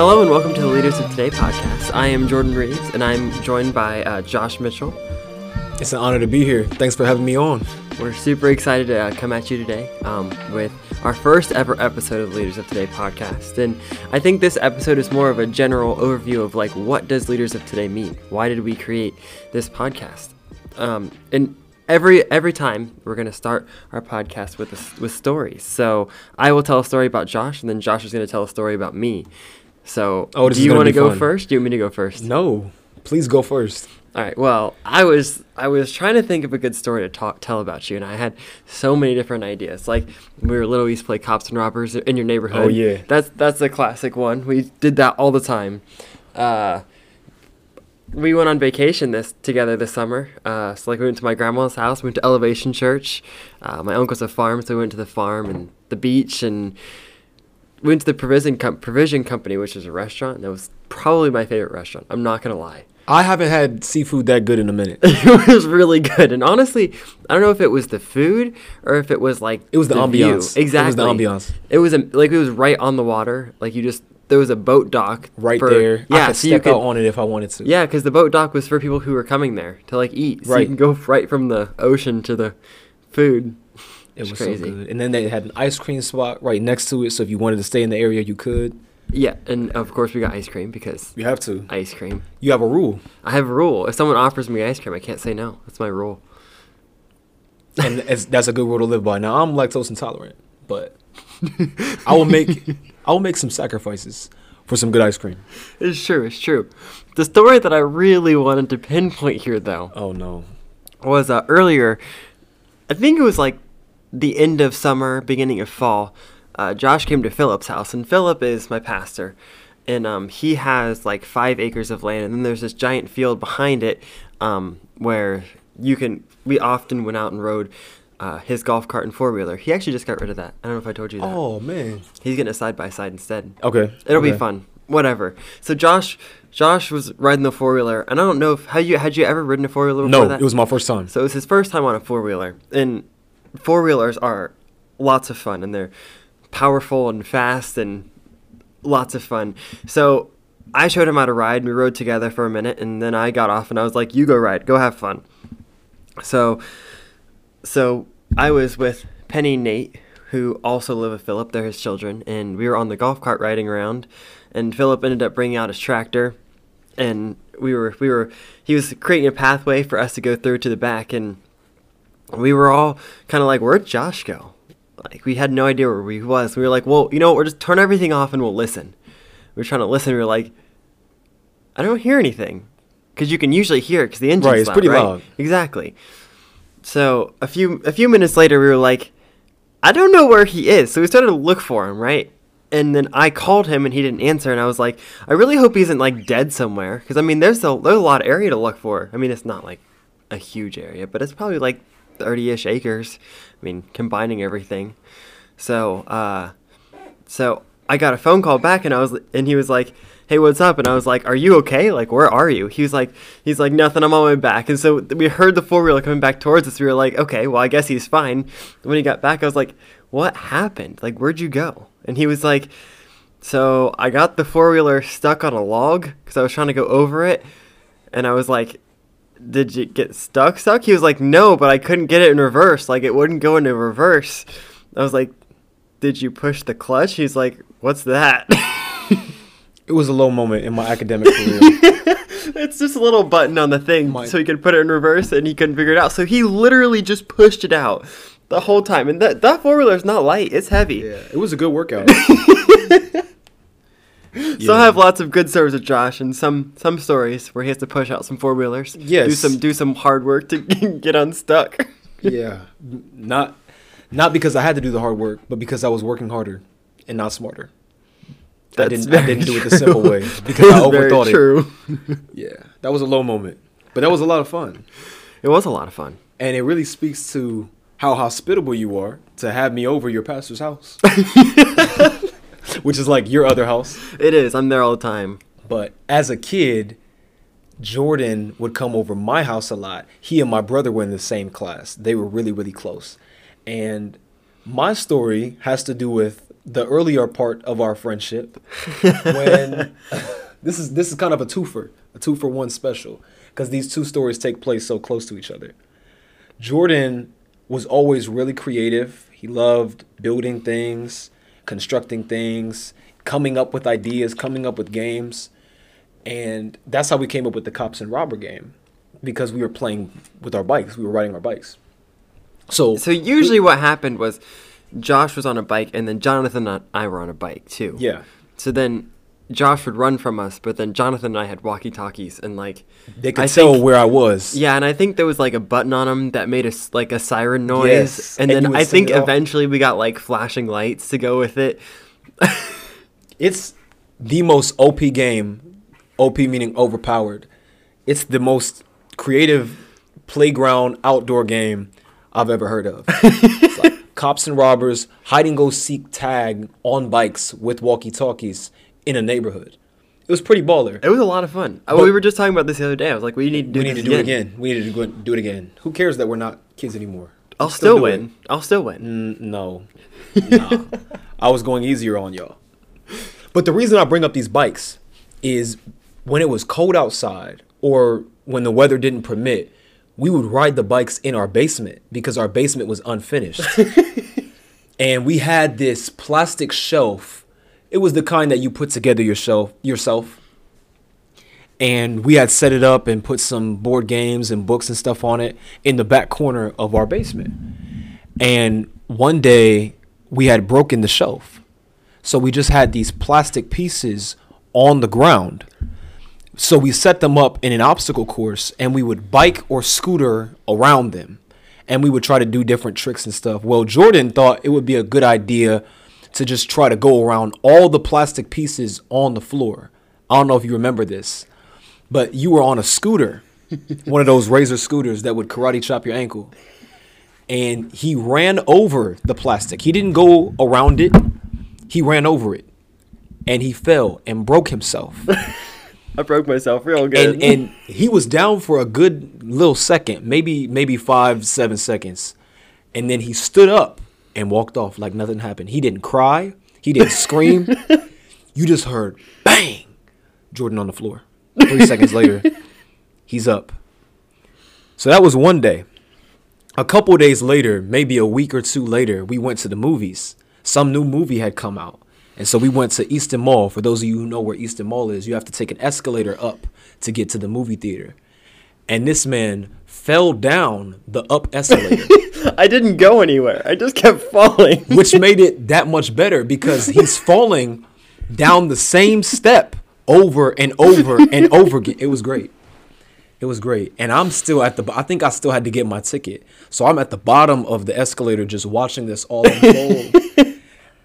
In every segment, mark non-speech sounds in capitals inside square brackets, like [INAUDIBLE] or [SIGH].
Hello and welcome to the Leaders of Today podcast. I am Jordan Reeves and I'm joined by uh, Josh Mitchell. It's an honor to be here. Thanks for having me on. We're super excited to uh, come at you today um, with our first ever episode of the Leaders of Today podcast. And I think this episode is more of a general overview of like what does Leaders of Today mean? Why did we create this podcast? Um, and every every time we're going to start our podcast with a, with stories. So I will tell a story about Josh, and then Josh is going to tell a story about me. So Oh, do you want to go fun. first? Do you want me to go first? No, please go first. All right. Well, I was I was trying to think of a good story to talk tell about you, and I had so many different ideas. Like we were little, we used to play cops and robbers in your neighborhood. Oh, yeah. that's that's a classic one. We did that all the time. Uh, we went on vacation this together this summer. Uh, so like we went to my grandma's house, we went to Elevation Church. Uh, my uncle's a farm, so we went to the farm and the beach, and went to the provision com- provision company, which is a restaurant. And that was probably my favorite restaurant. I'm not gonna lie. I haven't had seafood that good in a minute. [LAUGHS] it was really good. And honestly, I don't know if it was the food or if it was like It was the view. ambiance. It was the ambiance. It was a, like it was right on the water. Like you just there was a boat dock Right for- there. Yeah, I could so you step could. out on it if I wanted to. yeah, because the boat dock was for people who were coming there to like eat. So you Right. can go right from the ocean to the food. It was crazy. so good. And then they had an ice cream spot right next to it, so if you wanted to stay in the area, you could. Yeah, and of course we got ice cream because You have to. ice cream. You have a rule, I have a rule. If someone offers me ice cream, I can't say no. That's my rule. [LAUGHS] and that's a good rule to live by. Now I'm lactose intolerant, but [LAUGHS] I will make I will make some sacrifices for some good ice cream. It's true. It's true. The story that I really wanted to pinpoint here, though, Oh no. was uh, earlier. I think it was like the end of summer, beginning of fall. Uh, Josh came to Philip's house, and Philip is my pastor, and um, he has like five acres of land, and then there's this giant field behind it um, where you can. We often went out and rode uh, his golf cart and four wheeler. He actually just got rid of that. I don't know if I told you that. Oh man. He's getting a side by side instead. Okay. It'll be fun. Whatever. So Josh, Josh was riding the four wheeler, and I don't know if had you had you ever ridden a four wheeler before No, that? it was my first time. So it was his first time on a four wheeler, and four wheelers are lots of fun, and they're powerful and fast and lots of fun. So I showed him how to ride. and We rode together for a minute, and then I got off, and I was like, "You go ride, go have fun." So, so I was with Penny Nate, who also live with Philip. They're his children, and we were on the golf cart riding around. And Philip ended up bringing out his tractor, and we were we were he was creating a pathway for us to go through to the back, and we were all kind of like, "Where'd Josh go?" Like we had no idea where he was. We were like, "Well, you know, we're just turn everything off and we'll listen." We were trying to listen. We were like, "I don't hear anything," because you can usually hear it because the engine's Right, it's loud, pretty right? loud. Exactly. So a few a few minutes later, we were like, I don't know where he is. So we started to look for him, right? And then I called him and he didn't answer. And I was like, I really hope he isn't like dead somewhere. Because I mean, there's a there's a lot of area to look for. I mean, it's not like a huge area, but it's probably like 30-ish acres. I mean, combining everything. So uh, so I got a phone call back and I was and he was like, "Hey, what's up?" And I was like, "Are you okay? Like, where are you?" He was like, "He's like, nothing. I'm on my way back." And so we heard the four wheeler coming back towards us. We were like, "Okay, well, I guess he's fine." When he got back, I was like, "What happened? Like, where'd you go?" And he was like, "So I got the four wheeler stuck on a log because I was trying to go over it." And I was like, "Did you get stuck? Stuck?" He was like, "No, but I couldn't get it in reverse. Like, it wouldn't go into reverse." I was like, did you push the clutch? He's like, what's that? [LAUGHS] It was a low moment in my academic career. [LAUGHS] it's just a little button on the thing My- so he could put it in reverse and he couldn't figure it out. So he literally just pushed it out the whole time. And that, that four wheeler is not light, it's heavy. yeah, it was a good workout. [LAUGHS] So I have lots of good stories with Josh and some some stories where he has to push out some four wheelers. Yes, Do some do some hard work to [LAUGHS] get unstuck. yeah, not not because I had to do the hard work, but because I was working harder and not smarter. I didn't, I didn't do it the simple way because I [LAUGHS] That's very overthought it. Yeah, that was a low moment, but that was a lot of fun, It was a lot of fun. and it really speaks to how hospitable you are to have me over your pastor's house, [LAUGHS] [LAUGHS] which is like your other house. It is. I'm there all the time. But as a kid, Jordan would come over my house a lot. He and my brother were in the same class. They were really, really close. And my story has to do with the earlier part of our friendship [LAUGHS] when [LAUGHS] this is this is kind of a twofer, a two for one special because these two stories take place so close to each other. Jordan was always really creative. He loved building things, constructing things, coming up with ideas, coming up with games. And that's how we came up with the cops and robber game because we were playing with our bikes. We were riding our bikes. So, So usually what happened was Josh was on a bike and then Jonathan and I were on a bike too. yeah, So then Josh would run from us, but then Jonathan and I had walkie-talkies and like they could I tell think- where I was. yeah, and I think there was like a button on them that made us like a siren noise, Yes, and and then I think eventually we got like flashing lights to go with it. [LAUGHS] It's the most OP game. OP meaning overpowered. It's the most creative playground outdoor game I've ever heard of. It's [LAUGHS] like cops and robbers, hide and go seek tag on bikes with walkie talkies in a neighborhood. It was pretty baller. It was a lot of fun. Oh, But- we were just talking about this the other day. I was like, we need to do we need to do it again. We need to go do it again. Who cares that we're not kids anymore? I'll Let's still win. it. I'll still win. Mm, no. [LAUGHS] Nah. I was going easier on y'all. But the reason I bring up these bikes is when it was cold outside or when the weather didn't permit, we would ride the bikes in our basement because our basement was unfinished. [LAUGHS] and we had this plastic shelf. It was the kind that you put together yourself yourself. And we had set it up and put some board games and books and stuff on it in the back corner of our basement. And one day we had broken the shelf. So we just had these plastic pieces on the ground. So we set them up in an obstacle course and we would bike or scooter around them. And we would try to do different tricks and stuff. Well, Jordan thought it would be a good idea to just try to go around all the plastic pieces on the floor. I don't know if you remember this, but you were on a scooter, [LAUGHS] one of those razor scooters that would karate chop your ankle and he ran over the plastic. He didn't go around it. He ran over it. And he fell and broke himself. [LAUGHS] I broke myself real good. and and he was down for a good little second, maybe maybe 5 7 seconds. And then he stood up and walked off like nothing happened. He didn't cry, he didn't scream. [LAUGHS] You just heard bang. Jordan on the floor. 3 seconds later, he's up. So that was one day. A couple days later, maybe a week or two later, we went to the movies. Some new movie had come out. And so we went to Easton Mall. For those of you who know where Easton Mall is, you have to take an escalator up to get to the movie theater. And this man fell down the up escalator, [LAUGHS] I didn't go anywhere. I just kept falling. [LAUGHS] which made it that much better because he's [LAUGHS] falling down the same step over and over and over again. It was great. It was great. And I'm still at the I think I still had to get my ticket. So I'm at the bottom of the escalator just watching this all unfold.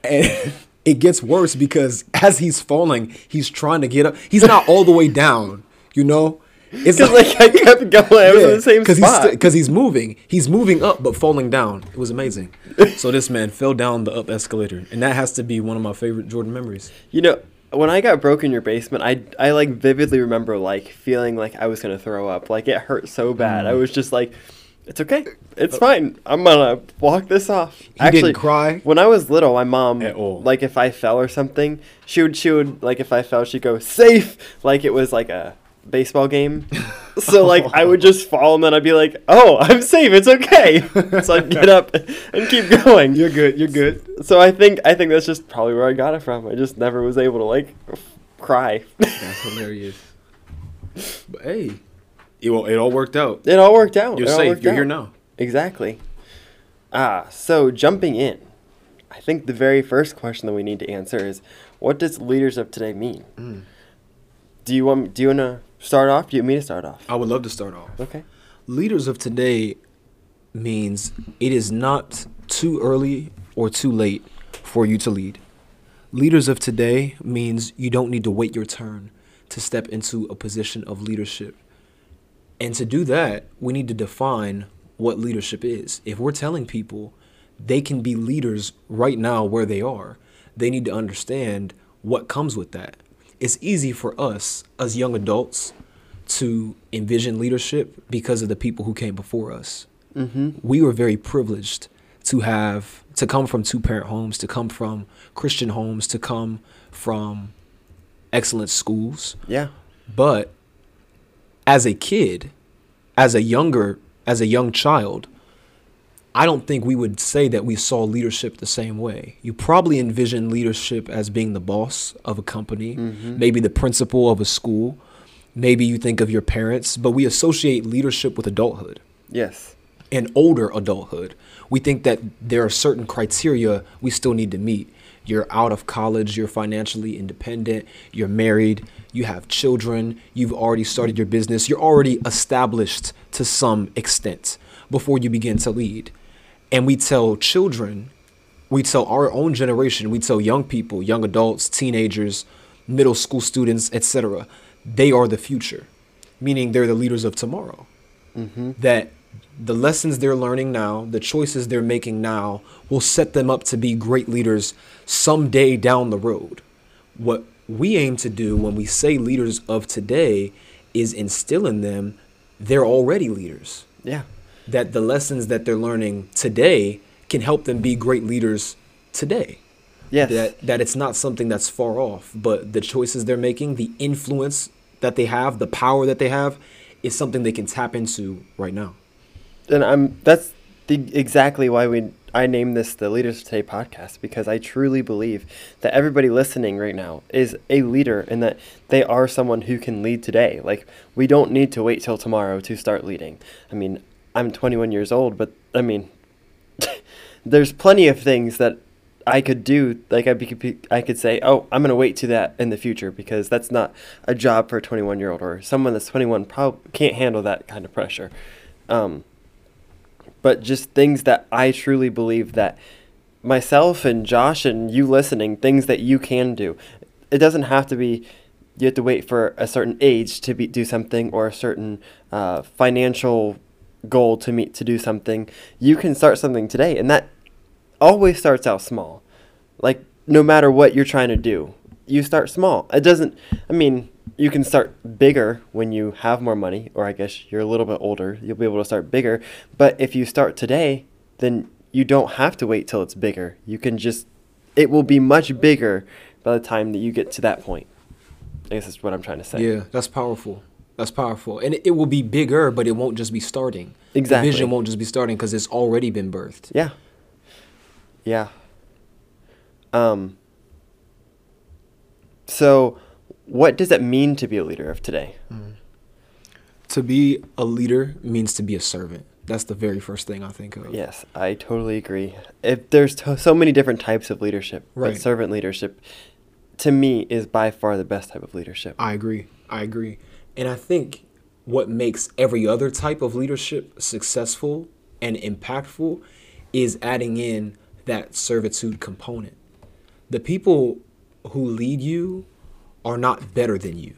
and it gets worse because as he's falling, he's trying to get up. He's not all the way down, you know? It's [LAUGHS] Because like I kept [LAUGHS] going. I was in the same because spot. he's because he's moving. He's moving up but falling down. It was amazing. [LAUGHS] so this man fell down the up escalator, and that has to be one of my favorite Jordan memories. You know, when I got broke in your basement, I I like vividly remember like feeling like I was gonna throw up. Like it hurt so bad. I Mm. was just like, it's okay, it's fine. I'm gonna walk this off. He didn't cry? When I was little, my mom like if I fell or something, she would she would like if I fell, she'd go safe, like it was like a baseball game. [LAUGHS] so like I would just fall and then I'd be like, oh, I'm safe. It's okay. [LAUGHS] so I'd get up and keep going. You're good. You're good. So I think I think that's just probably where I got it from. I just never was able to like cry. That's [LAUGHS] hilarious. But hey, it all, it all worked out. it all worked out. You're It safe. You're out. here now. Exactly. Ah, so jumping in, I think the very first question that we need to answer is, what does leaders of today mean? Mm. Do you want do you want to start off? You want me to start off? I would love to start off. Okay. Leaders of today means it is not too early or too late for you to lead. Leaders of today means you don't need to wait your turn to step into a position of leadership. And to do that, we need to define what leadership is. If we're telling people they can be leaders right now where they are, they need to understand what comes with that. It's easy for us as young adults to envision leadership because of the people who came before us. Mm-hmm. We were very privileged to have to come from two parent homes, to come from Christian homes, to come from excellent schools. Yeah. But as a kid, as a younger, as a young child, I don't think we would say that we saw leadership the same way. You probably envision leadership as being the boss of a company, mm-hmm. maybe the principal of a school, maybe you think of your parents, but we associate leadership with adulthood Yes. and older adulthood. We think that there are certain criteria we still need to meet. You're out of college, you're financially independent, you're married, you have children, you've already started your business, you're already established to some extent before you begin to lead. And we tell children, we tell our own generation, we tell young people, young adults, teenagers, middle school students, etc., they are the future, meaning they're the leaders of tomorrow mm-hmm. that the lessons they're learning now, the choices they're making now, will set them up to be great leaders someday down the road. What we aim to do when we say leaders of today is instill in them they're already leaders. Yeah. That the lessons that they're learning today can help them be great leaders today. Yes. That that it's not something that's far off, but the choices they're making, the influence that they have, the power that they have, is something they can tap into right now. and I'm that's the exactly why we I named this the Leaders Today podcast because I truly believe that everybody listening right now is a leader and that they are someone who can lead today. Like we don't need to wait till tomorrow to start leading. I mean, I'm 21 years old, but I mean, [LAUGHS] there's plenty of things that I could do. Like I be, I could say, oh, I'm gonna wait to that in the future because that's not a job for a 21 year old or someone that's 21 probably can't handle that kind of pressure. Um, but just things that I truly believe that myself and Josh and you listening, things that you can do. It doesn't have to be you have to wait for a certain age to be, do something or a certain uh, financial goal to meet to do something. You can start something today, and that always starts out small. Like no matter what you're trying to do, you start small. It doesn't. I mean, you can start bigger when you have more money, or I guess you're a little bit older. You'll be able to start bigger. But if you start today, then you don't have to wait till it's bigger. You can just. It will be much bigger by the time that you get to that point. I guess that's what I'm trying to say. Yeah, that's powerful. That's powerful, and it, it will be bigger, but it won't just be starting. Exactly. the vision won't just be starting because it's already been birthed. Yeah. Yeah. Um. So, what does it mean to be a leader of today? To be a leader means to be a servant. That's the very first thing I think of. Yes, I totally agree. If there's to- so many different types of leadership, but Right. servant leadership, to me, is by far the best type of leadership. I agree. I agree. And I think what makes every other type of leadership successful and impactful is adding in that servitude component. The people who lead you are not better than you.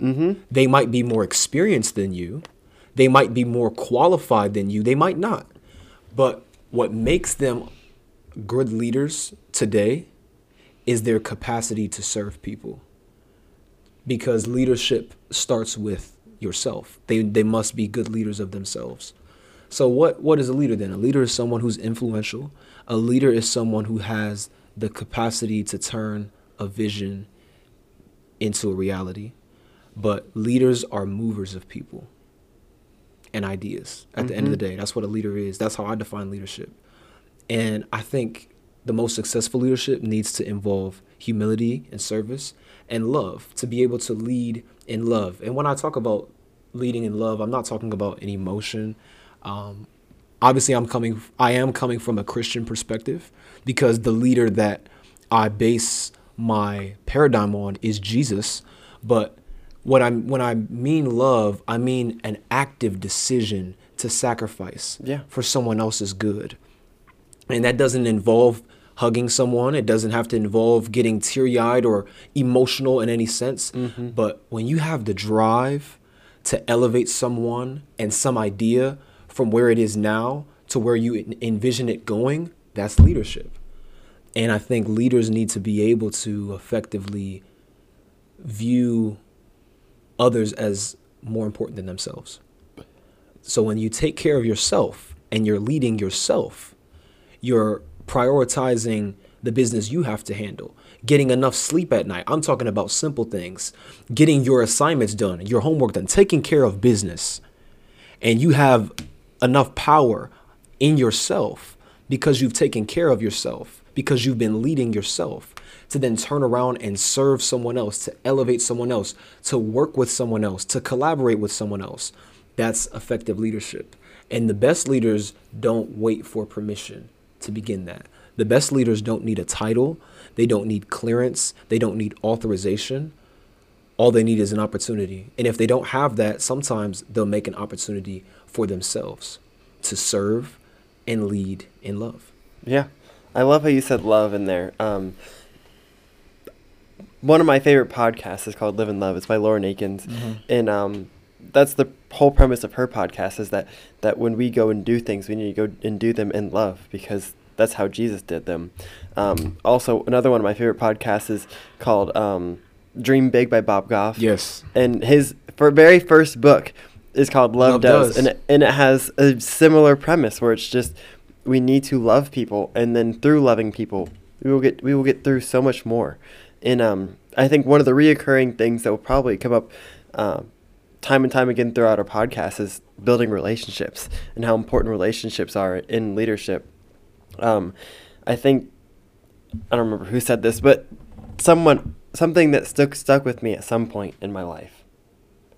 Mm-hmm. They might be more experienced than you. They might be more qualified than you. They might not. But what makes them good leaders today is their capacity to serve people. Because leadership starts with yourself. They, they must be good leaders of themselves. So what, what is a leader then? A leader is someone who's influential. A leader is someone who has the capacity to turn a vision into a reality. But leaders are movers of people and ideas at the end of the mm-hmm. day. That's what a leader is. That's how I define leadership. And I think the most successful leadership needs to involve humility and service and love to be able to lead in love. And when I talk about leading in love, I'm not talking about an emotion. Um, obviously, I'm coming. I am coming from a Christian perspective because the leader that I base my paradigm on is Jesus. But what I'm when I mean love, I mean an active decision to sacrifice Yeah. for someone else's good. And that doesn't involve hugging someone. It doesn't have to involve getting teary eyed or emotional in any sense. Mm-hmm. But when you have the drive to elevate someone and some idea from where it is now to where you envision it going, that's leadership. And I think leaders need to be able to effectively view others as more important than themselves. So when you take care of yourself and you're leading yourself, You're prioritizing the business you have to handle. Getting enough sleep at night. I'm talking about simple things. Getting your assignments done, your homework done, taking care of business. And you have enough power in yourself because you've taken care of yourself, because you've been leading yourself to then turn around and serve someone else, to elevate someone else, to work with someone else, to collaborate with someone else. That's effective leadership. And the best leaders don't wait for permission to begin that. The best leaders don't need a title, they don't need clearance, they don't need authorization. All they need is an opportunity. And if they don't have that, sometimes they'll make an opportunity for themselves to serve and lead in love. Yeah, I love how you said love in there. Um, one of my favorite podcasts is called Live in Love. It's by Lauren Akins, and um, that's the whole premise of her podcast is that that when we go and do things, we need to go and do them in love because that's how Jesus did them. Um, also, another one of my favorite podcasts is called um, Dream Big by Bob Goff. Yes. and his for very first book is called Love, Love Does, Does. and it, and it has a similar premise where it's just we need to love people, and then through loving people, we will get we will get through so much more. And um, I think one of the reoccurring things that will probably come up. Um, time and time again throughout our podcast is building relationships and how important relationships are in leadership. Um, I think I don't remember who said this, but someone something that stuck stuck with me at some point in my life.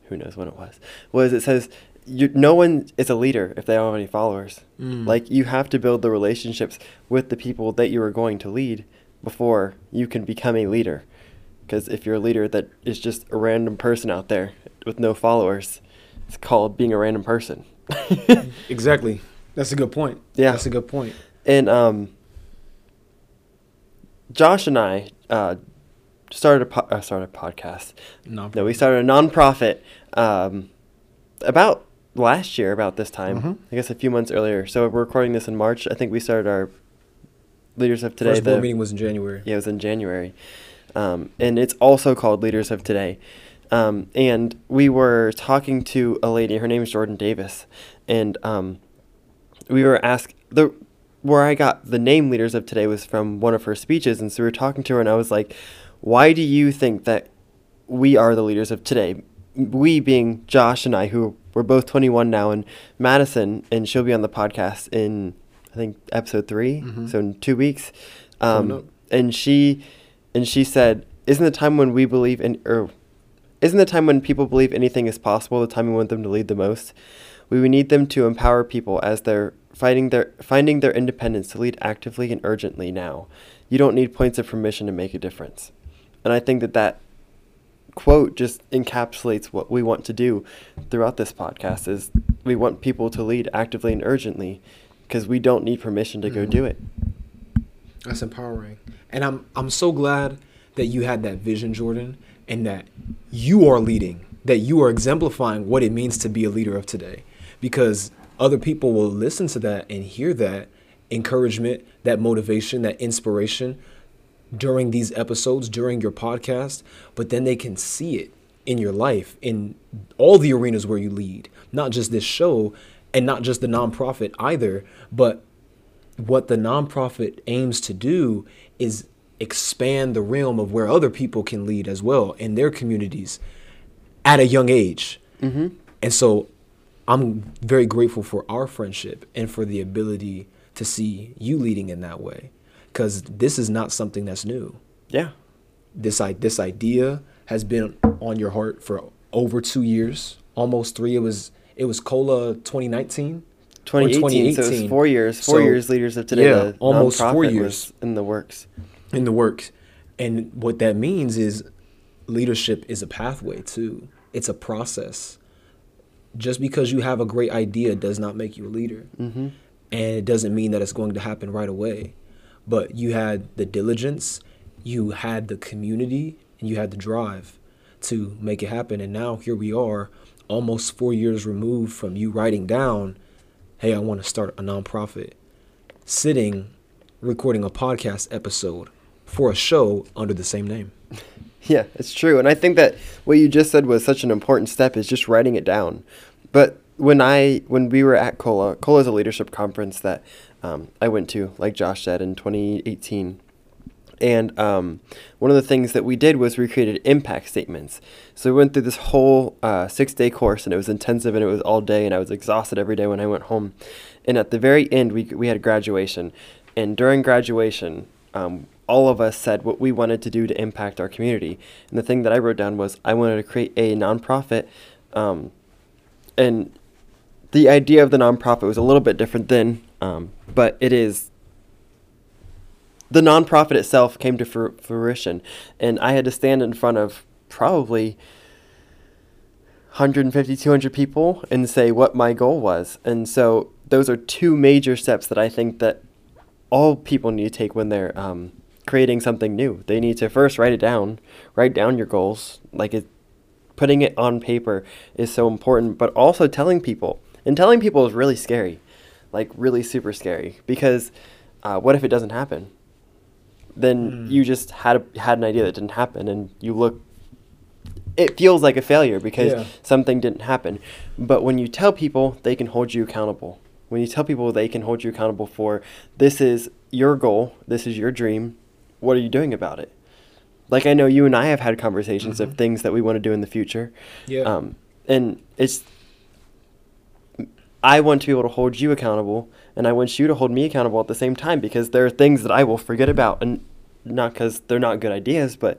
Who knows when it was? Was it says you, no one is a leader if they don't have any followers. Mm. Like you have to build the relationships with the people that you are going to lead before you can become a leader. Because if you're a leader that is just a random person out there with no followers, it's called being a random person. [LAUGHS] Exactly. That's a good point. Yeah. That's a good point. And um, Josh and I uh, started a po- uh, started a podcast. No, No, we started a nonprofit um, about last year, about this time. Mhm. I guess a few months earlier. So we're recording this in March. I think we started our Leaders of Today. First board the- meeting was in January. yeah, it was in January. Um, and it's also called Leaders of Today. Um, and we were talking to a lady, her name is Jordan Davis. And um, we were asked, the where I got the name Leaders of Today was from one of her speeches. And so we were talking to her, and I was like, why do you think that we are the leaders of today? We being Josh and I, who we're both 21 now, and Madison, and she'll be on the podcast in, I think, episode 3 Mhm. so in two weeks. Um, and she and she said, "Isn't the time when we believe in, or isn't the time when people believe anything is possible the time we want them to lead the most? We would need them to empower people as they're fighting their finding their independence to lead actively and urgently now. You don't need points of permission to make a difference." And I think that that quote just encapsulates what we want to do throughout this podcast is we want people to lead actively and urgently because we don't need permission to go Mhm. do it. That's empowering. And I'm I'm so glad that you had that vision, Jordan, and that you are leading, that you are exemplifying what it means to be a leader of today. Because other people will listen to that and hear that encouragement, that motivation, that inspiration during these episodes, during your podcast, but then they can see it in your life, in all the arenas where you lead, not just this show and not just the nonprofit either, but what the nonprofit aims to do is expand the realm of where other people can lead as well in their communities at a young age. Mm-hmm. And so I'm very grateful for our friendship and for the ability to see you leading in that way because this is not something that's new. Yeah. This, I, this idea has been on your heart for over two years, almost three. It was it was Cola 2019. 2018, so it was four years. Four So, years leaders of today. yeah, the almost four years. was in the works. in the works. And what that means is leadership is a pathway too. It's a process. Just because you have a great idea does not make you a leader. Mm-hmm. And it doesn't mean that it's going to happen right away. But you had the diligence, you had the community, and you had the drive to make it happen. And now here we are, almost four years removed from you writing down, hey, I want to start a nonprofit, sitting, recording a podcast episode for a show under the same name. [LAUGHS] Yeah, it's true. And I think that what you just said was such an important step is just writing it down. But when I when we were at Cola, Cola is a leadership conference that um, I went to, like Josh said, in 2018. And um, one of the things that we did was we created impact statements. So we went through this whole uh, six day course, and it was intensive, and it was all day, and I was exhausted every day when I went home. And at the very end, we we had graduation, and during graduation, um, all of us said what we wanted to do to impact our community. And the thing that I wrote down was I wanted to create a nonprofit, um, and the idea of the nonprofit was a little bit different then, um, but it is the nonprofit itself came to fruition, and I had to stand in front of probably 150, 200 people and say what my goal was. And so those are two major steps that I think that all people need to take when they're um, creating something new. They need to first write it down, write down your goals. Like it, putting it on paper is so important, but also telling people. And telling people is really scary, like really super scary, because uh, what if it doesn't happen? Then Mm. you just had a, had an idea that didn't happen, and you look. It feels like a failure because Yeah. something didn't happen. But when you tell people, they can hold you accountable. When you tell people they can hold you accountable for this is your goal, this is your dream, what are you doing about it? Like I know you and I have had conversations of Mhm. things that we want to do in the future. Yeah. Um, and it's I want to be able to hold you accountable, and I want you to hold me accountable at the same time because there are things that I will forget about, and not because they're not good ideas, but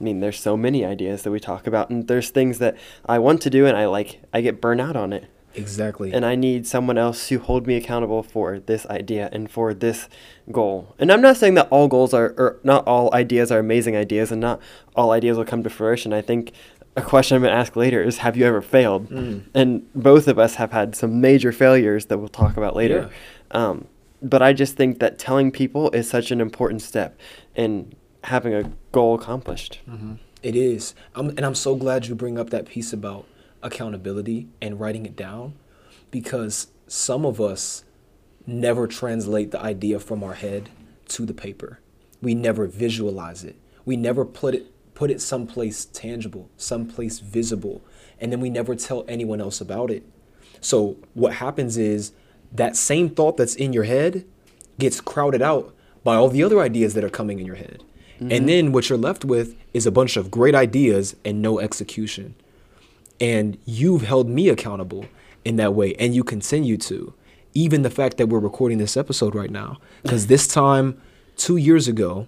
I mean, there's so many ideas that we talk about, and there's things that I want to do, and I like I get burnt out on it, exactly. and I need someone else to hold me accountable for this idea and for this goal. And I'm not saying that all goals are, or not all ideas are amazing ideas, and not all ideas will come to fruition. I think a question I'm going to ask later is Have you ever failed? Mm. And both of us have had some major failures that we'll talk about later. Um, but I just think that telling people is such an important step in having a goal accomplished. It is. I'm, and I'm so glad you bring up that piece about accountability and writing it down because some of us never translate the idea from our head to the paper. We never visualize it. We never put it put it someplace tangible, someplace visible, and then we never tell anyone else about it. So what happens is that same thought that's in your head gets crowded out by all the other ideas that are coming in your head. And mm-hmm. then what you're left with is a bunch of great ideas and no execution. And you've held me accountable in that way, and you continue to. Even the fact that we're recording this episode right now. Because [LAUGHS] this time, two years ago,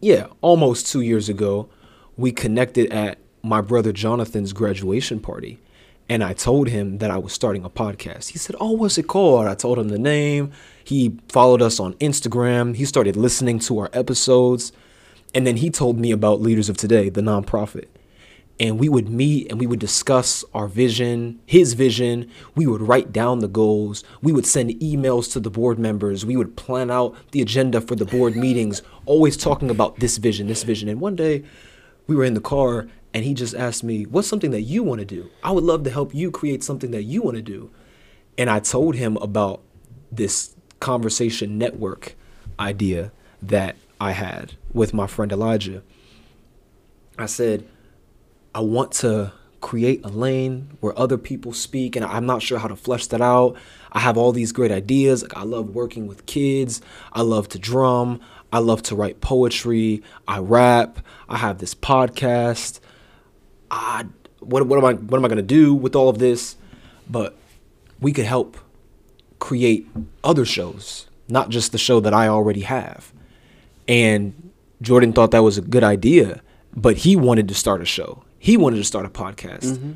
yeah, almost two years ago, we connected at my brother Jonathan's graduation party. And I told him that I was starting a podcast. He said, Oh, what's it called? I told him the name. He followed us on Instagram. He started listening to our episodes. And then he told me about Leaders of Today, the nonprofit. And we would meet and we would discuss our vision, his vision. We would write down the goals. We would send emails to the board members. We would plan out the agenda for the board meetings, always talking about this vision, this vision. And one day we were in the car and he just asked me, What's something that you want to do? I would love to help you create something that you want to do. And I told him about this conversation network idea that I had with my friend Elijah. I said, I want to create a lane where other people speak, and I'm not sure how to flesh that out. I have all these great ideas. Like I love working with kids. I love to drum. I love to write poetry. I rap. I have this podcast. I what what am I what am I gonna do with all of this? But we could help create other shows, not just the show that I already have. And Jordan thought that was a good idea, but he wanted to start a show. He wanted to start a podcast.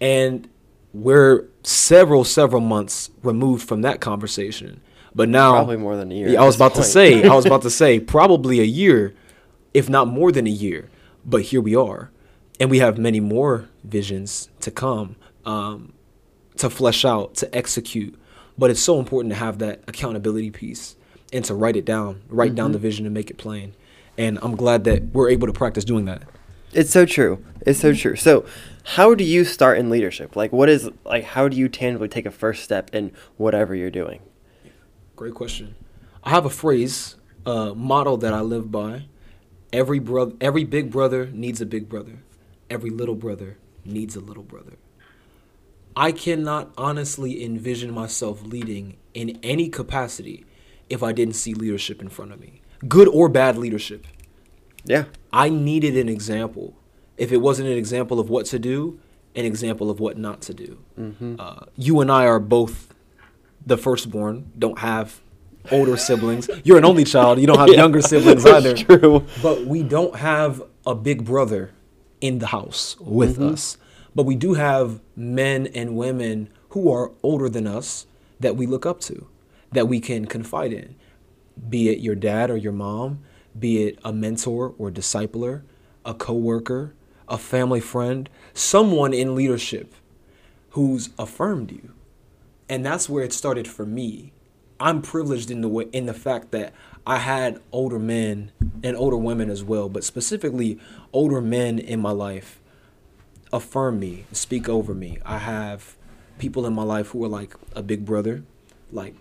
And we're several, several months removed from that conversation. But now Probably more than a year Yeah, I was about to say, I [LAUGHS] was about to say probably a year, if not more than a year. But here we are. And we have many more visions to come, um, to flesh out, to execute. But it's so important to have that accountability piece and to write it down, write down the vision and make it plain. And I'm glad that we're able to practice doing that. It's so true. It's so mm-hmm. true. So, how do you start in leadership? Like, what is like? How do you tangibly take a first step in whatever you're doing? Great question. I have a phrase, uh, a model that I live by. Every brother, every big brother needs a big brother. Every little brother needs a little brother. I cannot honestly envision myself leading in any capacity if I didn't see leadership in front of me, good or bad leadership. Yeah. I needed an example. If it wasn't an example of what to do, an example of what not to do. Uh, you and I are both the firstborn, don't have older [LAUGHS] siblings. You're an only child, you don't have [LAUGHS] Yeah, younger siblings that's either. true. But we don't have a big brother in the house with us. But we do have men and women who are older than us that we look up to, that we can confide in. Be it your dad or your mom, be it a mentor or discipler, a coworker, a family friend, someone in leadership who's affirmed you. And that's where it started for me. I'm privileged in the way, in the fact that I had older men and older women as well, but specifically older men in my life affirm me, speak over me. I have people in my life who are like a big brother, like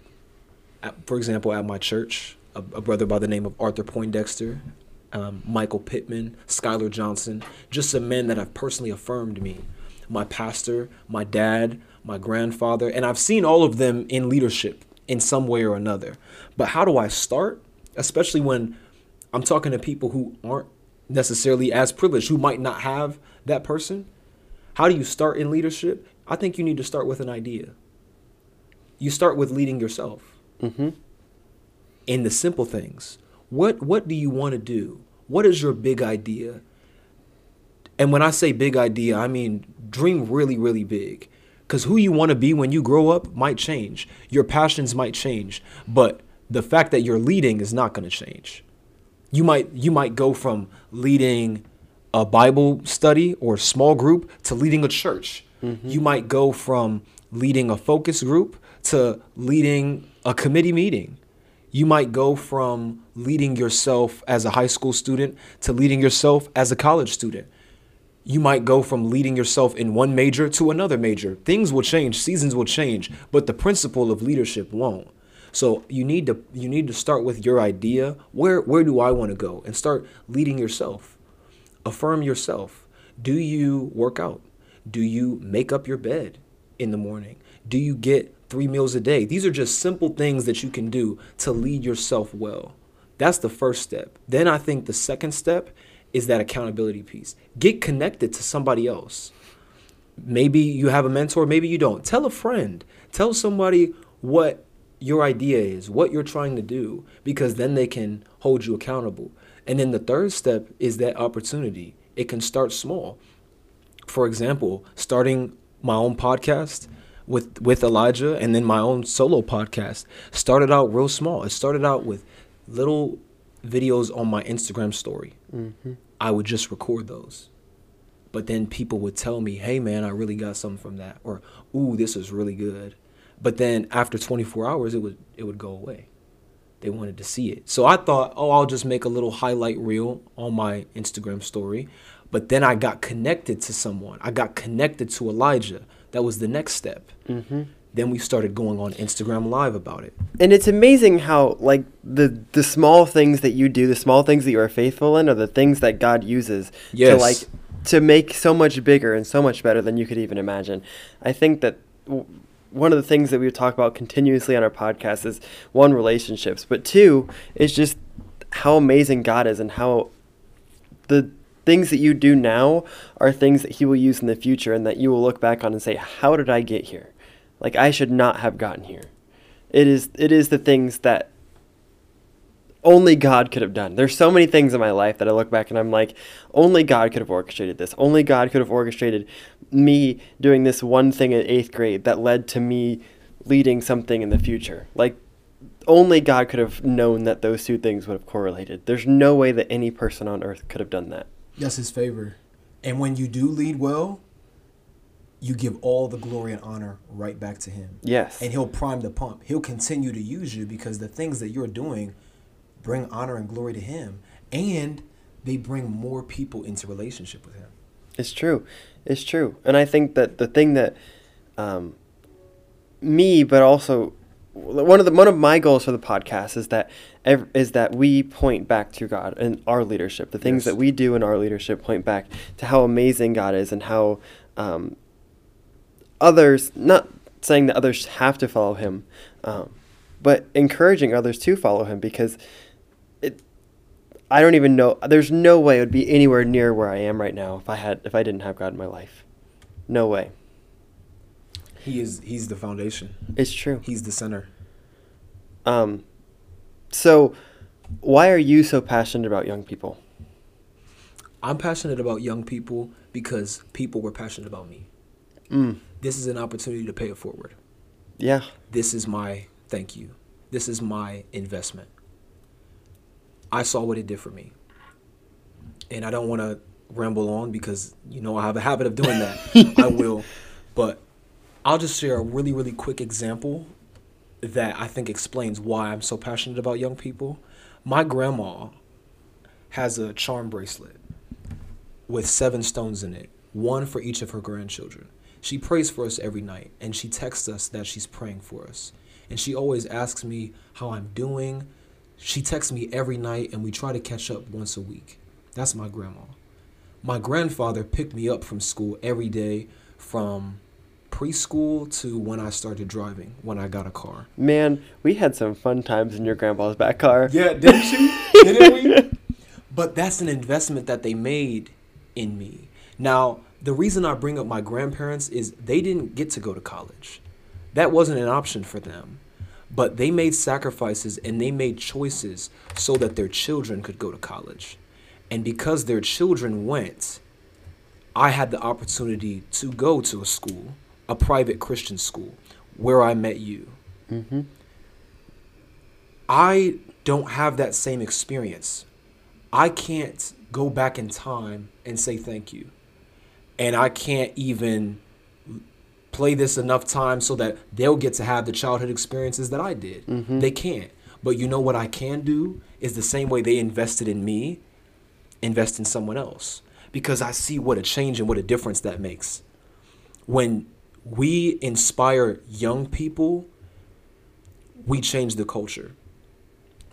for example at my church, a, a brother by the name of Arthur Poindexter, um, Michael Pittman, Skylar Johnson, just some men that have personally affirmed me. My pastor, my dad, my grandfather, and I've seen all of them in leadership in some way or another. But how do I start? Especially when I'm talking to people who aren't necessarily as privileged, who might not have that person. How do you start in leadership? I think you need to start with an idea. You start with leading yourself Mm-hmm. In the simple things. What what do you want to do? What is your big idea? And when I say big idea, I mean dream really really big. Cuz who you want to be when you grow up might change. Your passions might change, but the fact that you're leading is not going to change. You might you might go from leading a Bible study or small group to leading a church. Mm-hmm. You might go from leading a focus group to leading a committee meeting. You might go from leading yourself as a high school student to leading yourself as a college student. You might go from leading yourself in one major to another major. Things will change, seasons will change, but the principle of leadership won't. So you need to you need to start with your idea. Where where do I want to go? And start leading yourself. Affirm yourself. Do you work out? Do you make up your bed in the morning? Do you get three meals a day? These are just simple things that you can do to lead yourself well. That's the first step. Then I think the second step is that accountability piece. Get connected to somebody else. Maybe you have a mentor, maybe you don't. Tell a friend. Tell somebody what your idea is, what you're trying to do, because then they can hold you accountable. And then the third step is that opportunity. It can start small. For example, starting my own podcast with with Elijah and then my own solo podcast started out real small. It started out with little videos on my Instagram story. Mm-hmm. I would just record those. But then people would tell me, "Hey man, I really got something from that," or "Ooh, this is really good." But then after 24 hours, it would it would go away. They wanted to see it. So I thought, "Oh, I'll just make a little highlight reel on my Instagram story." But then I got connected to someone. I got connected to Elijah. That was the next step. Mm-hmm. Then we started going on Instagram Live about it. And it's amazing how like the the small things that you do, the small things that you are faithful in, are the things that God uses to like to make so much bigger and so much better than you could even imagine. I think that w- one of the things that we talk about continuously on our podcast is one relationships, but two is just how amazing God is and how the things that you do now are things that he will use in the future and that you will look back on and say how did i get here? Like i should not have gotten here. It is it is the things that only god could have done. There's so many things in my life that i look back and i'm like only god could have orchestrated this. Only god could have orchestrated me doing this one thing in eighth grade that led to me leading something in the future. Like only god could have known that those two things would have correlated. There's no way that any person on earth could have done that That's his favor. And when you do lead well, you give all the glory and honor right back to him. Yes. And he'll prime the pump. He'll continue to use you because the things that you're doing bring honor and glory to him. And they bring more people into relationship with him. It's true. It's true. And I think that the thing that um, me, but also one of the one of my goals for the podcast is that ev- is that we point back to God and our leadership. The things Yes. that we do in our leadership point back to how amazing God is and how um, others, not saying that others have to follow him, um, but encouraging others to follow him because it. I don't even know. There's no way it would be anywhere near where I am right now if I had if I didn't have God in my life. No way. He is. He's the foundation. It's true. He's the center. Um, so, why are you so passionate about young people? I'm passionate about young people because people were passionate about me. Mm, This is an opportunity to pay it forward. yeah. This is my thank you. This is my investment. I saw what it did for me. And I don't want to ramble on because, you know, I have a habit of doing that. [LAUGHS] I will. But I'll just share a really, really quick example that I think explains why I'm so passionate about young people. My grandma has a charm bracelet with seven stones in it, one for each of her grandchildren. She prays for us every night, and she texts us that she's praying for us. And she always asks me how I'm doing. She texts me every night, and we try to catch up once a week. That's my grandma. My grandfather picked me up from school every day from preschool to when I started driving, when I got a car. Man, we had some fun times in your grandpa's back car. Yeah, didn't you? [LAUGHS] Didn't we? But that's an investment that they made in me. Now, the reason I bring up my grandparents is they didn't get to go to college. That wasn't an option for them. But they made sacrifices and they made choices so that their children could go to college. And because their children went, I had the opportunity to go to a school, a private Christian school, where I met you. Mm-hmm. I don't have that same experience. I can't go back in time and say thank you. And I can't even play this enough times so that they'll get to have the childhood experiences that I did. Mhm. They can't. But you know what I can do is the same way they invested in me, invest in someone else. Because I see what a change and what a difference that makes. When we inspire young people, we change the culture.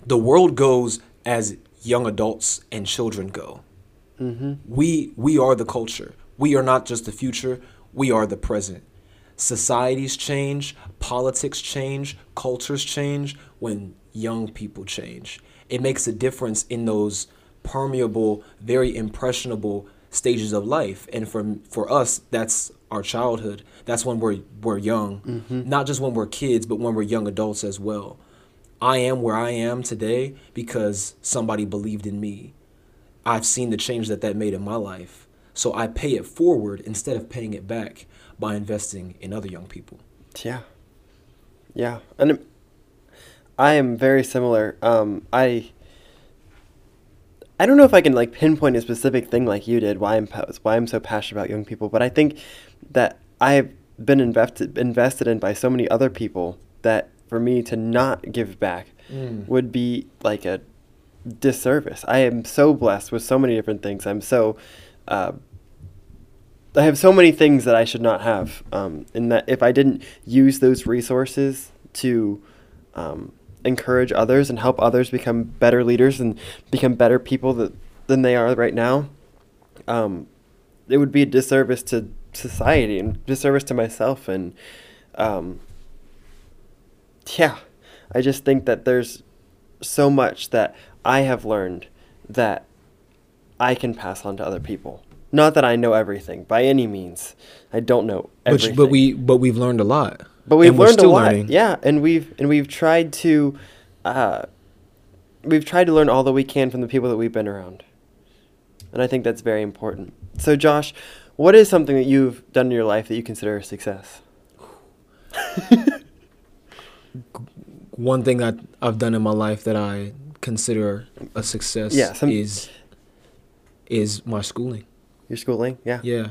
The world goes as young adults and children go. Mm-hmm. We we are the culture. We are not just the future, we are the present. Societies change, politics change, cultures change when young people change. It makes a difference in those permeable, very impressionable stages of life. And for for us, that's our childhood. That's when we're we're young. Not just when we're kids, but when we're young adults as well. I am where I am today because somebody believed in me. I've seen the change that that made in my life. So I pay it forward instead of paying it back by investing in other young people. Yeah. Yeah. And I am very similar. Um, I I don't know if I can like pinpoint a specific thing like you did why I'm why I'm so passionate about young people, but I think that I've been invested invested in by so many other people that for me to not give back Mm. would be like a disservice. I am so blessed with so many different things. I'm so uh, I have so many things that I should not have. Um, and that if I didn't use those resources to um, encourage others and help others become better leaders and become better people that, than they are right now, um, it would be a disservice to society and disservice to myself. And um, yeah, I just think that there's so much that I have learned that I can pass on to other people. Not that I know everything by any means. I don't know everything. But, but we but we've learned a lot. But we've And learned a lot. learning. Yeah, and we've and we've tried to uh, we've tried to learn all that we can from the people that we've been around. And I think that's very important. So Josh, what is something that you've done in your life that you consider a success? [LAUGHS] One thing that I've done in my life that I consider a success Yeah, some- is is my schooling. Your schooling? Yeah. Yeah.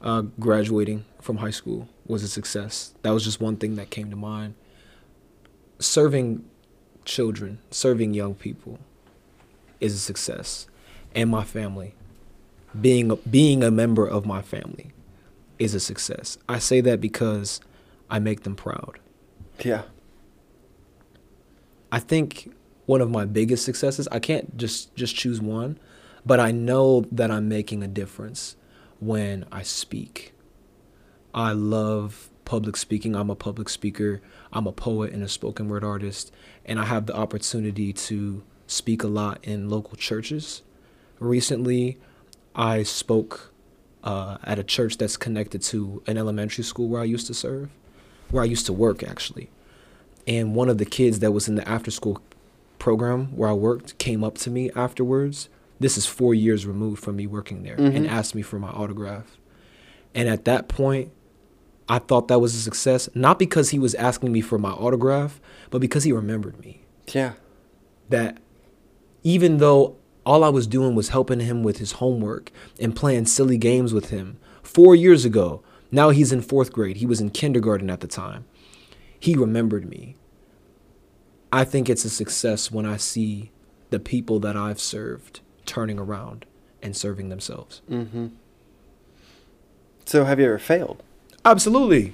Uh, graduating from high school was a success. That was just one thing that came to mind. Serving children, serving young people is a success. And my family, being a, being a member of my family is a success. I say that because I make them proud. Yeah. I think one of my biggest successes, I can't just just choose one, but I know that I'm making a difference when I speak. I love public speaking. I'm a public speaker. I'm a poet and a spoken word artist, and I have the opportunity to speak a lot in local churches. Recently, I spoke uh, at a church that's connected to an elementary school where I used to serve, where I used to work actually. And one of the kids that was in the after school program where I worked came up to me afterwards. This is four years removed from me working there and asked me for my autograph. And at that point, I thought that was a success, not because he was asking me for my autograph, but because he remembered me. Yeah. That even though all I was doing was helping him with his homework and playing silly games with him four years ago, now he's in fourth grade. He was in kindergarten at the time. He remembered me. I think it's a success when I see the people that I've served turning around and serving themselves. Mm-hmm. So have you ever failed? Absolutely.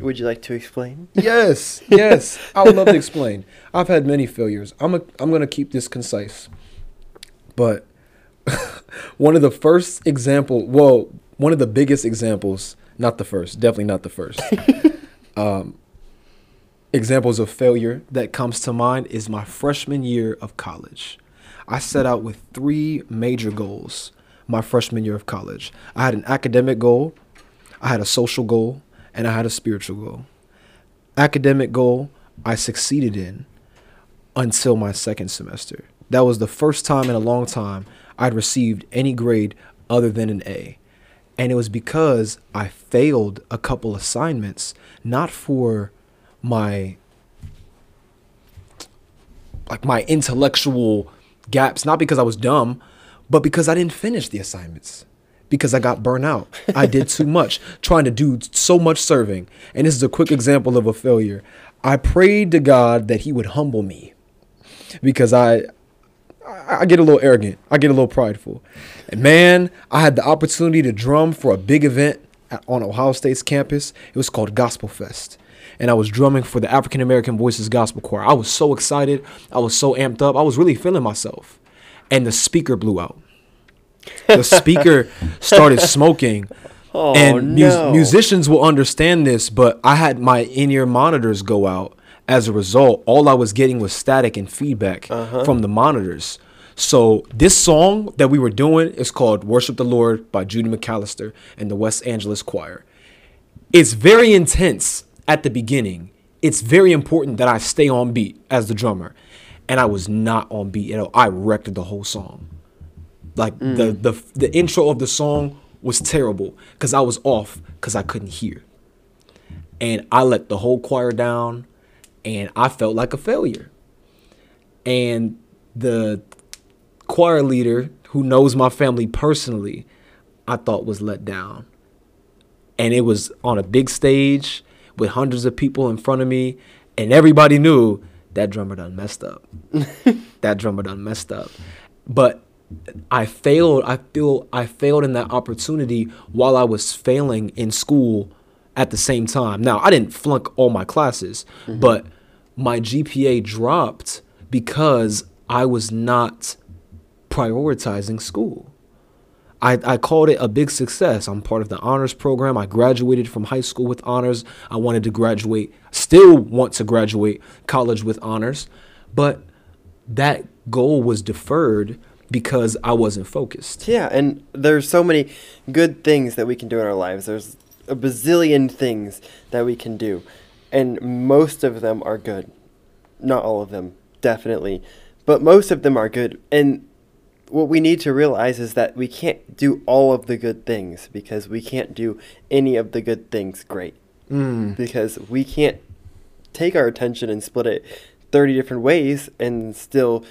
Would you like to explain? [LAUGHS] Yes, yes. I would love to explain. I've had many failures. I'm a, I'm going to keep this concise. But [LAUGHS] one of the first example, well, one of the biggest examples, not the first, definitely not the first. [LAUGHS] um, examples of failure that comes to mind is my freshman year of college. I set out with three major goals my freshman year of college. I had an academic goal, I had a social goal, and I had a spiritual goal. Academic goal I succeeded in until my second semester. That was the first time in a long time I'd received any grade other than an A. And it was because I failed a couple assignments, not for my like my intellectual gaps, not because I was dumb, but because I didn't finish the assignments. Because I got burnt out. I did [LAUGHS] too much, trying to do so much serving. And this is a quick example of a failure. I prayed to God that He would humble me because I I I get a little arrogant. I get a little prideful. And man, I had the opportunity to drum for a big event at, on Ohio State's campus. It was called Gospel Fest. And I was drumming for the African American Voices Gospel Choir. I was so excited. I was so amped up. I was really feeling myself. And the speaker blew out. The [LAUGHS] speaker started smoking. Oh and mus- no. musicians will understand this, but I had my in-ear monitors go out. As a result, all I was getting was static and feedback uh-huh. from the monitors. So this song that we were doing is called "Worship the Lord" by Judy McAllister and the West Angeles Choir. It's very intense at the beginning. It's very important that I stay on beat as the drummer, and I was not on beat at all. I wrecked the whole song. Like the mm. the the intro of the song was terrible because I was off because I couldn't hear, and I let the whole choir down, and I felt like a failure. And the choir leader who knows my family personally, I thought was let down. And it was on a big stage with hundreds of people in front of me, and everybody knew that drummer done messed up. [LAUGHS] that drummer done messed up. But I failed. I feel I failed in that opportunity while I was failing in school at the same time. Now I didn't flunk all my classes, mm-hmm. but my GPA dropped because I was not prioritizing school. I, I called it a big success. I'm part of the honors program. I graduated from high school with honors. I wanted to graduate, still want to graduate college with honors, but that goal was deferred because I wasn't focused. Yeah, and there's so many good things that we can do in our lives. There's a bazillion things that we can do, and most of them are good. Not all of them, definitely, but most of them are good. And what we need to realize is that we can't do all of the good things because we can't do any of the good things great. Hmm. Because we can't take our attention and split it 30 different ways and still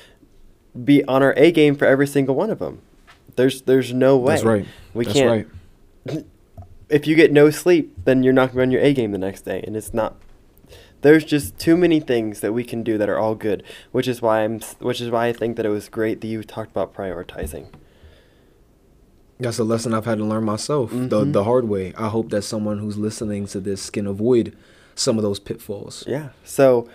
be on our A game for every single one of them. There's there's no way. That's right. We That's can't. right. [LAUGHS] If you get no sleep, then you're not going to run your A game the next day, and it's not. There's just too many things that we can do that are all good, which is why I'm. Which is why I think that it was great that you talked about prioritizing. That's a lesson I've had to learn myself the mm-hmm. the hard way. I hope that someone who's listening to this can avoid some of those pitfalls. Yeah. So,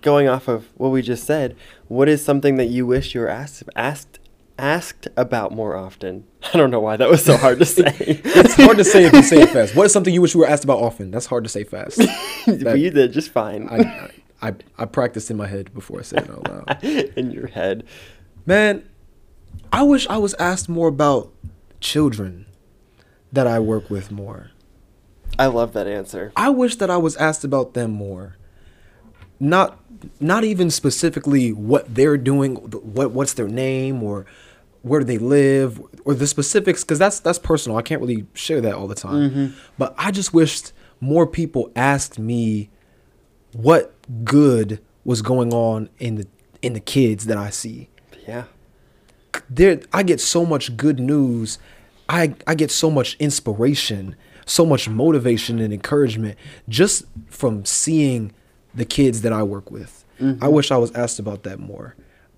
going off of what we just said, what is something that you wish you were asked asked asked about more often? [LAUGHS] I don't know why that was so hard to say. [LAUGHS] It's hard to say if you say it fast. What is something you wish you were asked about often? That's hard to say fast. but [LAUGHS] you did just fine I, I, I practiced in my head before I said it out loud. in your head. Man, I wish I was asked more about children that I work with more. I love that answer. I wish that I was asked about them more. Not not even specifically what they're doing, what what's their name or where do they live or the specifics cuz that's that's personal. I can't really share that all the time. Mm-hmm. But I just wished more people asked me what good was going on in the in the kids that I see Yeah. there I get so much good news. I I get so much inspiration, so much motivation and encouragement just from seeing the kids that I work with. I wish I was asked about that more.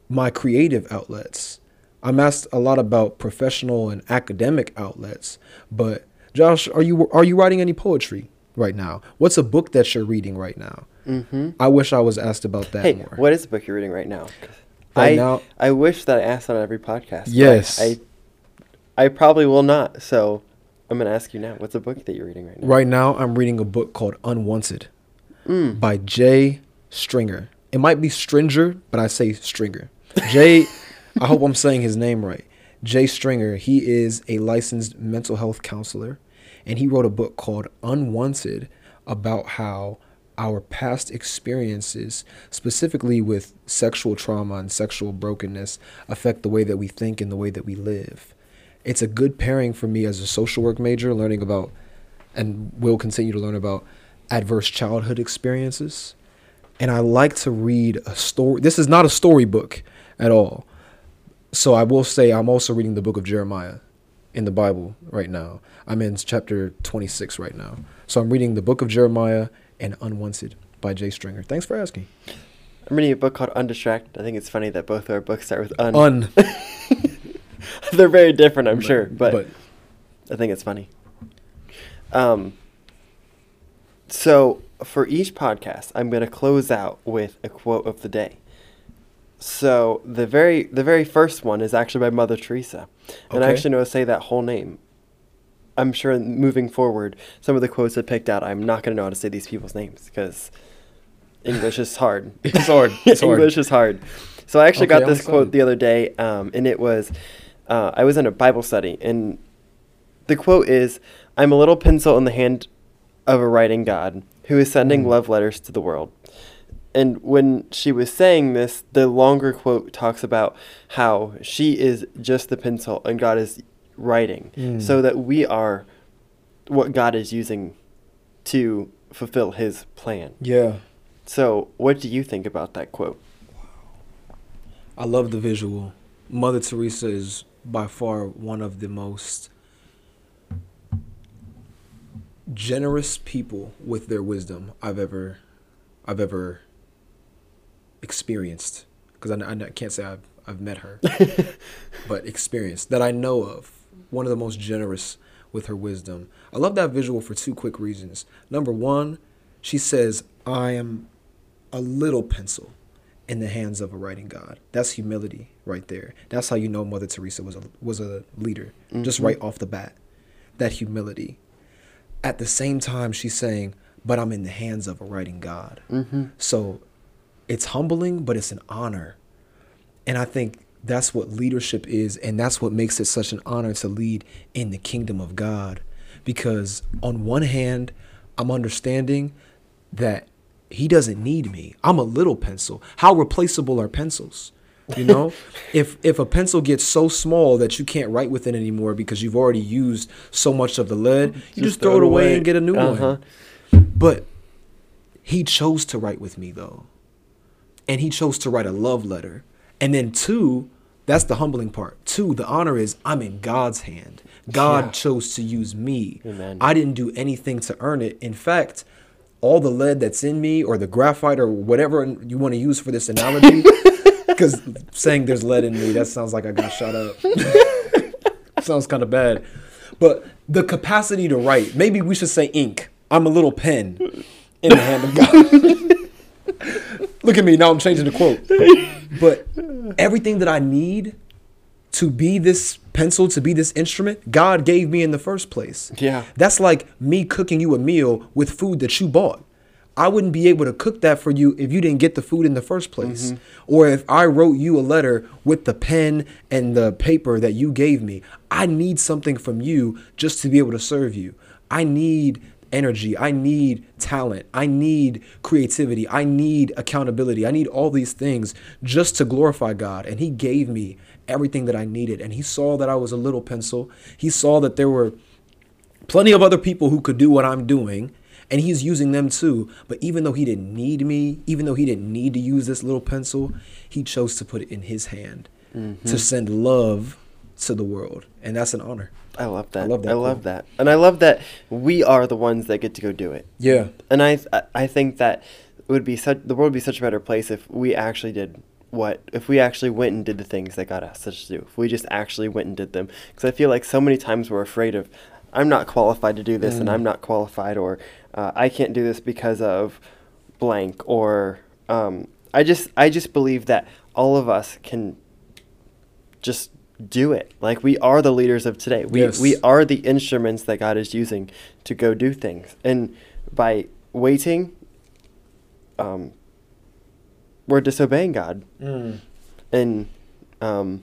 My creative outlets. I'm asked a lot about professional and academic outlets, but Josh, are you are you writing any poetry right now? What's a book that you're reading right now? Mm-hmm. I wish I was asked about that Hey, more. what is the book you're reading right now? Right I now- I wish that I asked that on every podcast. Yes. I I probably will not. So I'm gonna ask you now. What's a book that you're reading right now? Right now, I'm reading a book called Unwanted Mm. by Jay Stringer. It might be Stringer, but I say Stringer. Jay, [LAUGHS] I hope I'm saying his name right. Jay Stringer, he is a licensed mental health counselor, and he wrote a book called Unwanted about how our past experiences, specifically with sexual trauma and sexual brokenness, affect the way that we think and the way that we live. It's a good pairing for me as a social work major, learning about and will continue to learn about adverse childhood experiences. And I like to read a story. This is not a storybook at all. So I will say I'm also reading the book of Jeremiah in the Bible right now. I'm in chapter 26 right now. So I'm reading the book of Jeremiah and Unwanted by Jay Stringer. Thanks for asking. I'm reading a book called Undistracted. I think it's funny that both of our books start with un. Un. [LAUGHS] They're very different, I'm sure, but, but I think it's funny. Um. So for each podcast, I'm gonna close out with a quote of the day. So the very the very first one is actually by Mother Teresa, and I actually know how to say that whole name. I'm sure moving forward, some of the quotes I picked out, I'm not gonna know how to say these people's names because English is hard. [LAUGHS] It's hard. [LAUGHS] It's hard. English is hard. So I actually Okay, got this quote the other day, um, and it was, uh, I was in a Bible study, and the quote is, "I'm a little pencil in the hand of a writing God who is sending Mm. love letters to the world." And when she was saying this, the longer quote talks about how she is just the pencil and God is writing, Mm. so that we are what God is using to fulfill His plan. yeah, So, what do you think about that quote? I love the visual. Mother Teresa is by far one of the most generous people with their wisdom I've ever, I've ever experienced. Because I, I can't say I've, I've met her, [LAUGHS] but experienced that I know of. One of the most generous with her wisdom. I love that visual for two quick reasons. Number one, she says, "I am a little pencil." in the hands of a writing God. That's humility right there. That's how you know Mother Teresa was a was a leader, just mm-hmm. right off the bat. That humility. At the same time, she's saying, "But I'm in the hands of a writing God." Mm-hmm. So, it's humbling, but it's an honor, and I think that's what leadership is, and that's what makes it such an honor to lead in the kingdom of God, because on one hand, I'm understanding that he doesn't need me. I'm a little pencil. How replaceable are pencils? You know, if if a pencil gets so small that you can't write with it anymore because you've already used so much of the lead, you just, throw, it away, and get a new Uh-huh. one. But he chose to write with me though. And he chose to write a love letter. And then two, that's the humbling part. Two, the honor is I'm in God's hand. God Yeah. chose to use me. Amen. I didn't do anything to earn it. In fact, all the lead that's in me or the graphite or whatever you want to use for this analogy [LAUGHS] because saying there's lead in me that sounds like i got shot up [LAUGHS] sounds kind of bad but the capacity to write maybe we should say ink i'm a little pen in the hand of god [LAUGHS] look at me now i'm changing the quote but everything that i need to be this pencil, to be this instrument, God gave me in the first place. Yeah. That's like me cooking you a meal with food that you bought. I wouldn't be able to cook that for you if you didn't get the food in the first place. Mm-hmm. Or if I wrote you a letter with the pen and the paper that you gave me. I need something from you just to be able to serve you. I need energy. I need talent. I need creativity. I need accountability. I need all these things just to glorify God. And He gave me everything that I needed. And He saw that I was a little pencil. He saw that there were plenty of other people who could do what I'm doing, and he's using them too. But even though he didn't need me, even though he didn't need to use this little pencil, he chose to put it in his hand to mm-hmm. send love to the world, and that's an honor. I love that. I love that. I love that. And I love that we are the ones that get to go do it. Yeah, And I I- I think that it would be such the world would be such a better place if we actually did what if we actually went and did the things that God asked us to do. If we just actually went and did them. Because I feel like so many times we're afraid of, I'm not qualified to do this, and Mm. I'm not qualified, or uh, I can't do this because of blank, or um, I just I just believe that all of us can just do it. Like we are the leaders of today. We Yes. we are the instruments that God is using to go do things. And by waiting, um, we're disobeying God. And um,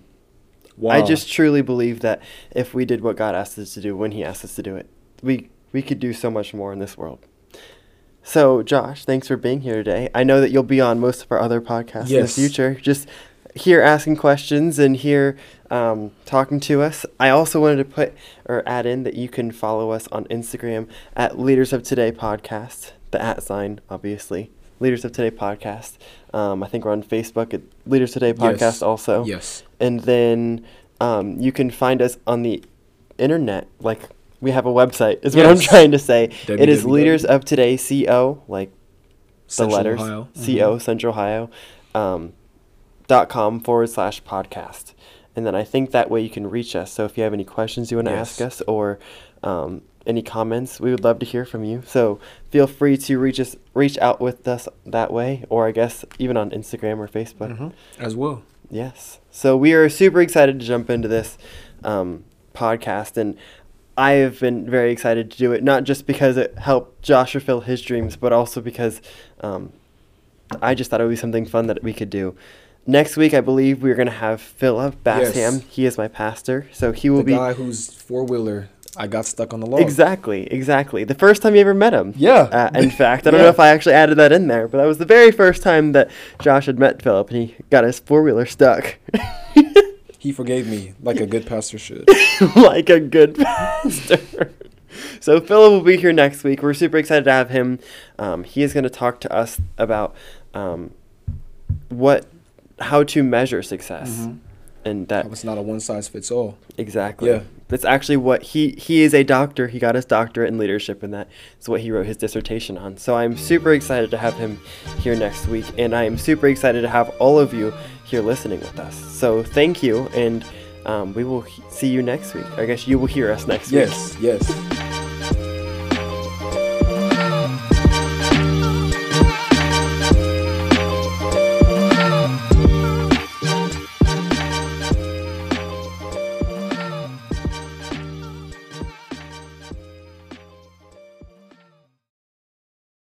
I just truly believe that if we did what God asked us to do when He asked us to do it, we we could do so much more in this world. So, Josh, thanks for being here today. I know that you'll be on most of our other podcasts in the future. Just here asking questions and here um, talking to us. I also wanted to put or add in that you can follow us on Instagram at Leaders of Today Podcast, the at sign, obviously. Leaders of Today Podcast. Um, I think we're on Facebook at Leaders Today Podcast Yes. also. Yes. And then um, you can find us on the internet. Like we have a website, is what I'm trying to say. It is www. Leaders of Today CO, like the Central letters Ohio. co central ohio um, dot com forward slash podcast and then i think that way you can reach us so if you have any questions you want to ask us or um, any comments we would love to hear from you so feel free to reach us reach out with us that way or i guess even on instagram or facebook Mhm. As well. Yes. So we are super excited to jump into this um, podcast, and I have been very excited to do it, not just because it helped Josh fulfill his dreams, but also because um, I just thought it would be something fun that we could do. Next week, I believe we're going to have Philip Bassham. Yes. He is my pastor, so he will The be the guy whose four wheeler I got stuck on the log. exactly, exactly the first time you ever met him. Yeah. Uh, in [LAUGHS] fact, I don't know if I actually added that in there, but that was the very first time that Josh had met Philip, and he got his four wheeler stuck. [LAUGHS] He forgave me like a good pastor should. [LAUGHS] like a good pastor. so Philip will be here next week. We're super excited to have him. Um, he is going to talk to us about um, what, how to measure success, Mhm. and that It's not a one size fits all. exactly. Yeah. That's actually what he he is a doctor. He got his doctorate in leadership, and that is what he wrote his dissertation on. So I'm super excited to have him here next week, and I am super excited to have all of you here listening with us. So thank you, and um, we will see you next week. I guess you will hear us next week. Yes, yes.